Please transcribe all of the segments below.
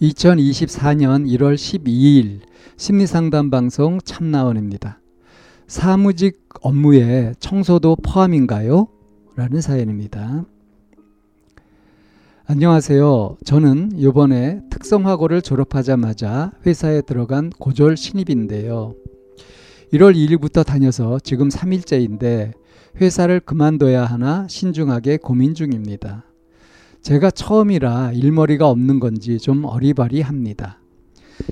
2024년 1월 12일 심리상담 방송 참나원입니다. 사무직 업무에 청소도 포함인가요? 라는 사연입니다. 안녕하세요. 저는 이번에 특성화고를 졸업하자마자 회사에 들어간 고졸 신입인데요. 1월 2일부터 다녀서 지금 3일째인데 회사를 그만둬야 하나 신중하게 고민 중입니다. 제가 처음이라 일머리가 없는 건지 좀 어리바리합니다.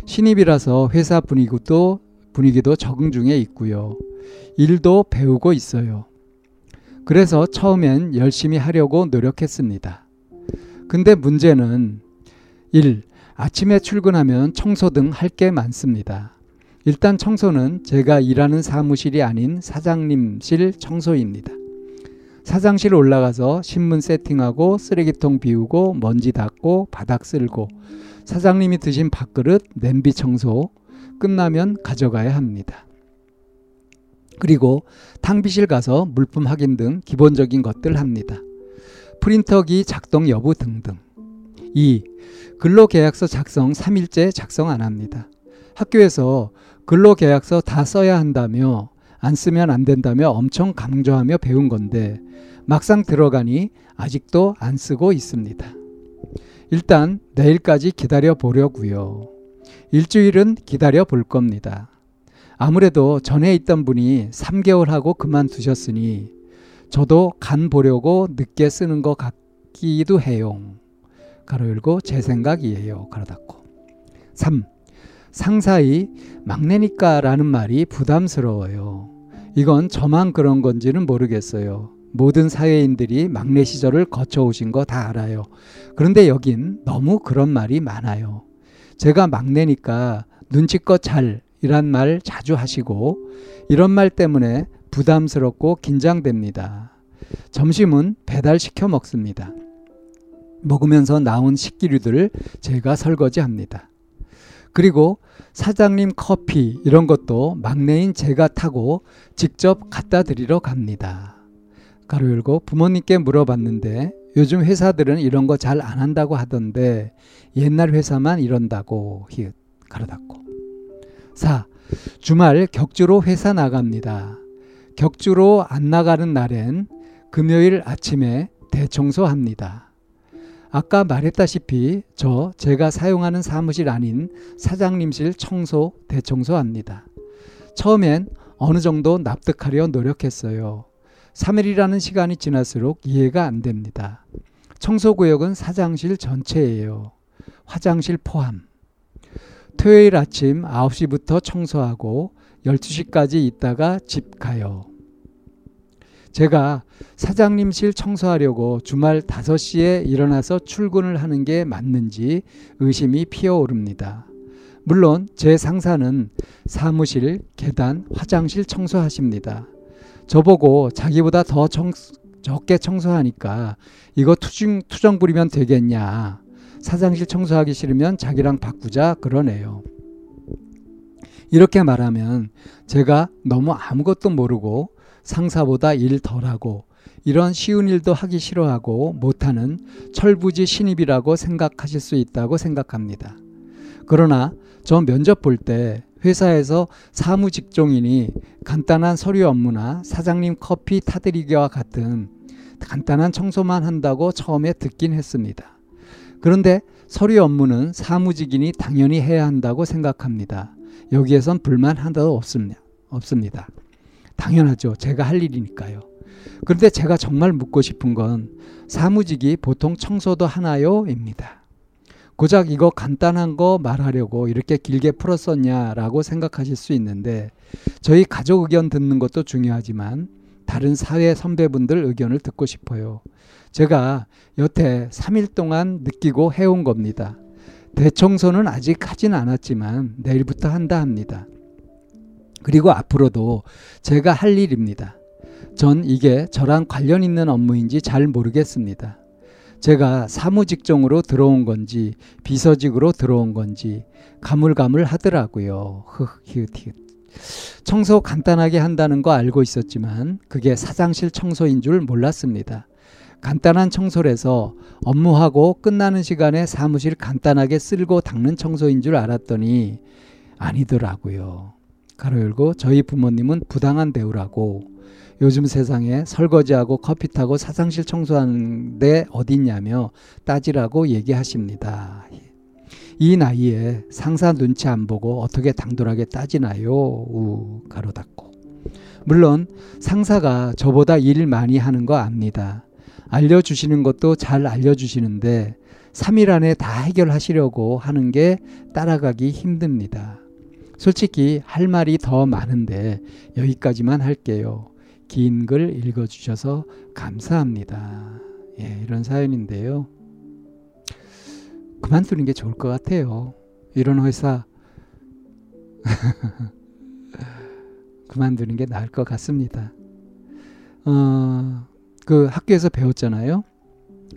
신입이라서 회사 분위기도 분위기도 적응 중에 있고요. 일도 배우고 있어요. 그래서 처음엔 열심히 하려고 노력했습니다. 근데 문제는 1. 아침에 출근하면 청소 등 할 게 많습니다. 일단 청소는 제가 일하는 사무실이 아닌 사장님실 청소입니다. 사장실 올라가서 신문 세팅하고 쓰레기통 비우고 먼지 닦고 바닥 쓸고 사장님이 드신 밥그릇 냄비 청소 끝나면 가져가야 합니다. 그리고 탕비실 가서 물품 확인 등 기본적인 것들 합니다. 프린터기 작동 여부 등등. 2. 근로계약서 작성 3일째 작성 안 합니다. 학교에서 근로계약서 다 써야 한다며 안 쓰면 안 된다며 엄청 강조하며 배운 건데 막상 들어가니 아직도 안 쓰고 있습니다. 일단 내일까지 기다려 보려고요. 일주일은 기다려 볼 겁니다. 아무래도 전에 있던 분이 3개월 하고 그만두셨으니 저도 간 보려고 늦게 쓰는 것 같기도 해요. 가로 열고 제 생각이에요. 가로 닫고. 3. 상사이 막내니까라는 말이 부담스러워요. 이건 저만 그런 건지는 모르겠어요. 모든 사회인들이 막내 시절을 거쳐오신 거 다 알아요. 그런데 여긴 너무 그런 말이 많아요. 제가 막내니까 눈치껏 잘 이란 말 자주 하시고 이런 말 때문에 부담스럽고 긴장됩니다. 점심은 배달시켜 먹습니다. 먹으면서 나온 식기류들을 제가 설거지합니다. 그리고 사장님 커피 이런 것도 막내인 제가 타고 직접 갖다 드리러 갑니다. 가로 열고 부모님께 물어봤는데 요즘 회사들은 이런 거 잘 안 한다고 하던데 옛날 회사만 이런다고 히읗 가로 닫고 4. 주말 격주로 회사 나갑니다. 격주로 안 나가는 날엔 금요일 아침에 대청소합니다. 아까 말했다시피 저 제가 사용하는 사무실 아닌 사장님실 청소 대청소합니다. 처음엔 어느 정도 납득하려 노력했어요. 3일이라는 시간이 지날수록 이해가 안 됩니다. 청소구역은 사장실 전체예요. 화장실 포함. 토요일 아침 9시부터 청소하고 12시까지 있다가 집 가요. 제가 사장님실 청소하려고 주말 5시에 일어나서 출근을 하는 게 맞는지 의심이 피어오릅니다. 물론 제 상사는 사무실, 계단, 화장실 청소하십니다. 저보고 자기보다 더 청, 적게 청소하니까 이거 투정, 투정 부리면 되겠냐. 사장실 청소하기 싫으면 자기랑 바꾸자 그러네요. 이렇게 말하면 제가 너무 아무것도 모르고 상사보다 일 덜하고 이런 쉬운 일도 하기 싫어하고 못하는 철부지 신입이라고 생각하실 수 있다고 생각합니다. 그러나 저 면접 볼 때 회사에서 사무 직종이니 간단한 서류 업무나 사장님 커피 타드리기와 같은 간단한 청소만 한다고 처음에 듣긴 했습니다. 그런데 서류 업무는 사무직인이 당연히 해야 한다고 생각합니다. 여기에선 불만 하나도 없습니다. 없습니다. 당연하죠. 제가 할 일이니까요. 그런데 제가 정말 묻고 싶은 건 사무직이 보통 청소도 하나요? 입니다. 고작 이거 간단한 거 말하려고 이렇게 길게 풀었었냐라고 생각하실 수 있는데 저희 가족 의견 듣는 것도 중요하지만 다른 사회 선배분들 의견을 듣고 싶어요. 제가 여태 3일 동안 느끼고 해온 겁니다. 대청소는 아직 하진 않았지만 내일부터 한다 합니다. 그리고 앞으로도 제가 할 일입니다. 전 이게 저랑 관련 있는 업무인지 잘 모르겠습니다. 제가 사무직종으로 들어온 건지 비서직으로 들어온 건지 가물가물 하더라고요. 청소 간단하게 한다는 거 알고 있었지만 그게 사장실 청소인 줄 몰랐습니다. 간단한 청소를해서 업무하고 끝나는 시간에 사무실 간단하게 쓸고 닦는 청소인 줄 알았더니 아니더라고요. 가로 열고 저희 부모님은 부당한 대우라고 요즘 세상에 설거지하고 커피 타고 사장실 청소하는데 어딨냐며 따지라고 얘기하십니다. 이 나이에 상사 눈치 안 보고 어떻게 당돌하게 따지나요? 우 가로 닫고. 물론 상사가 저보다 일 많이 하는 거 압니다. 알려주시는 것도 잘 알려주시는데 3일 안에 다 해결하시려고 하는 게 따라가기 힘듭니다. 솔직히 할 말이 더 많은데 여기까지만 할게요. 긴 글 읽어주셔서 감사합니다. 예, 이런 사연인데요. 그만두는 게 좋을 것 같아요. 이런 회사 그만두는 게 나을 것 같습니다. 어, 그 학교에서 배웠잖아요.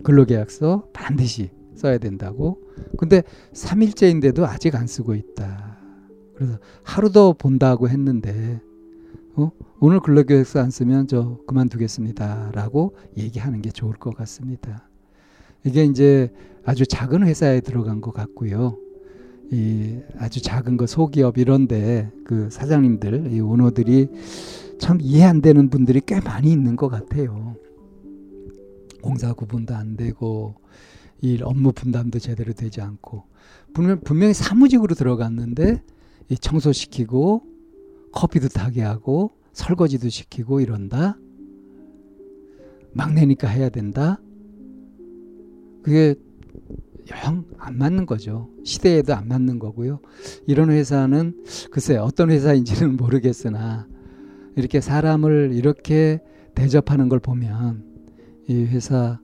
근로계약서 반드시 써야 된다고. 근데 3일째인데도 아직 안 쓰고 있다. 그래서 하루 더 본다고 했는데 어? 오늘 근로계약서 안 쓰면 저 그만두겠습니다. 라고 얘기하는 게 좋을 것 같습니다. 이게 이제 아주 작은 회사에 들어간 것 같고요. 이 아주 작은 거 소기업 이런데 그 사장님들, 이 오너들이 참 이해 안 되는 분들이 꽤 많이 있는 것 같아요. 공사 구분도 안 되고 일 업무 분담도 제대로 되지 않고 분명, 분명히 사무직으로 들어갔는데 이 청소시키고 커피도 타게 하고 설거지도 시키고 이런다. 막내니까 해야 된다. 그게 영 안 맞는 거죠. 시대에도 안 맞는 거고요. 이런 회사는 글쎄 어떤 회사인지는 모르겠으나 이렇게 사람을 이렇게 대접하는 걸 보면 이 회사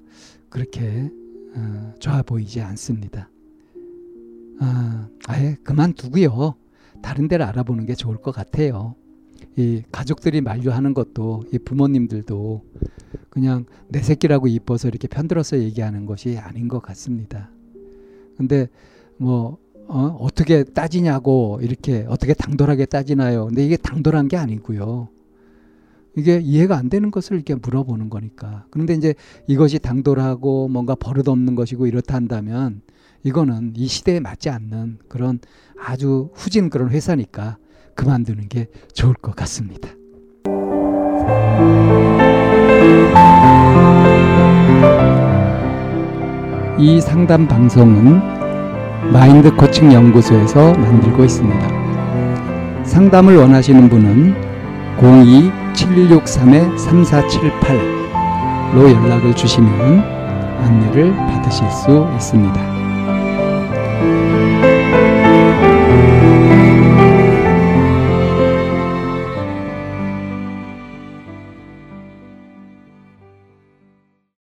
그렇게 어, 좋아 보이지 않습니다. 아, 아예 그만두고요. 다른 데를 알아보는 게 좋을 것 같아요. 이 가족들이 만류하는 것도 이 부모님들도 그냥 내 새끼라고 이뻐서 이렇게 편들어서 얘기하는 것이 아닌 것 같습니다. 근데 뭐 어, 어떻게 따지냐고 이렇게 어떻게 당돌하게 따지나요? 근데 이게 당돌한 게 아니고요. 이게 이해가 안 되는 것을 이렇게 물어보는 거니까. 그런데 이제 이것이 당돌하고 뭔가 버릇없는 것이고 이렇다 한다면 이거는 이 시대에 맞지 않는 그런 아주 후진 그런 회사니까 그만두는 게 좋을 것 같습니다. 이 상담 방송은 마인드 코칭 연구소에서 만들고 있습니다. 상담을 원하시는 분은 02-763-3478로 연락을 주시면 안내를 받으실 수 있습니다.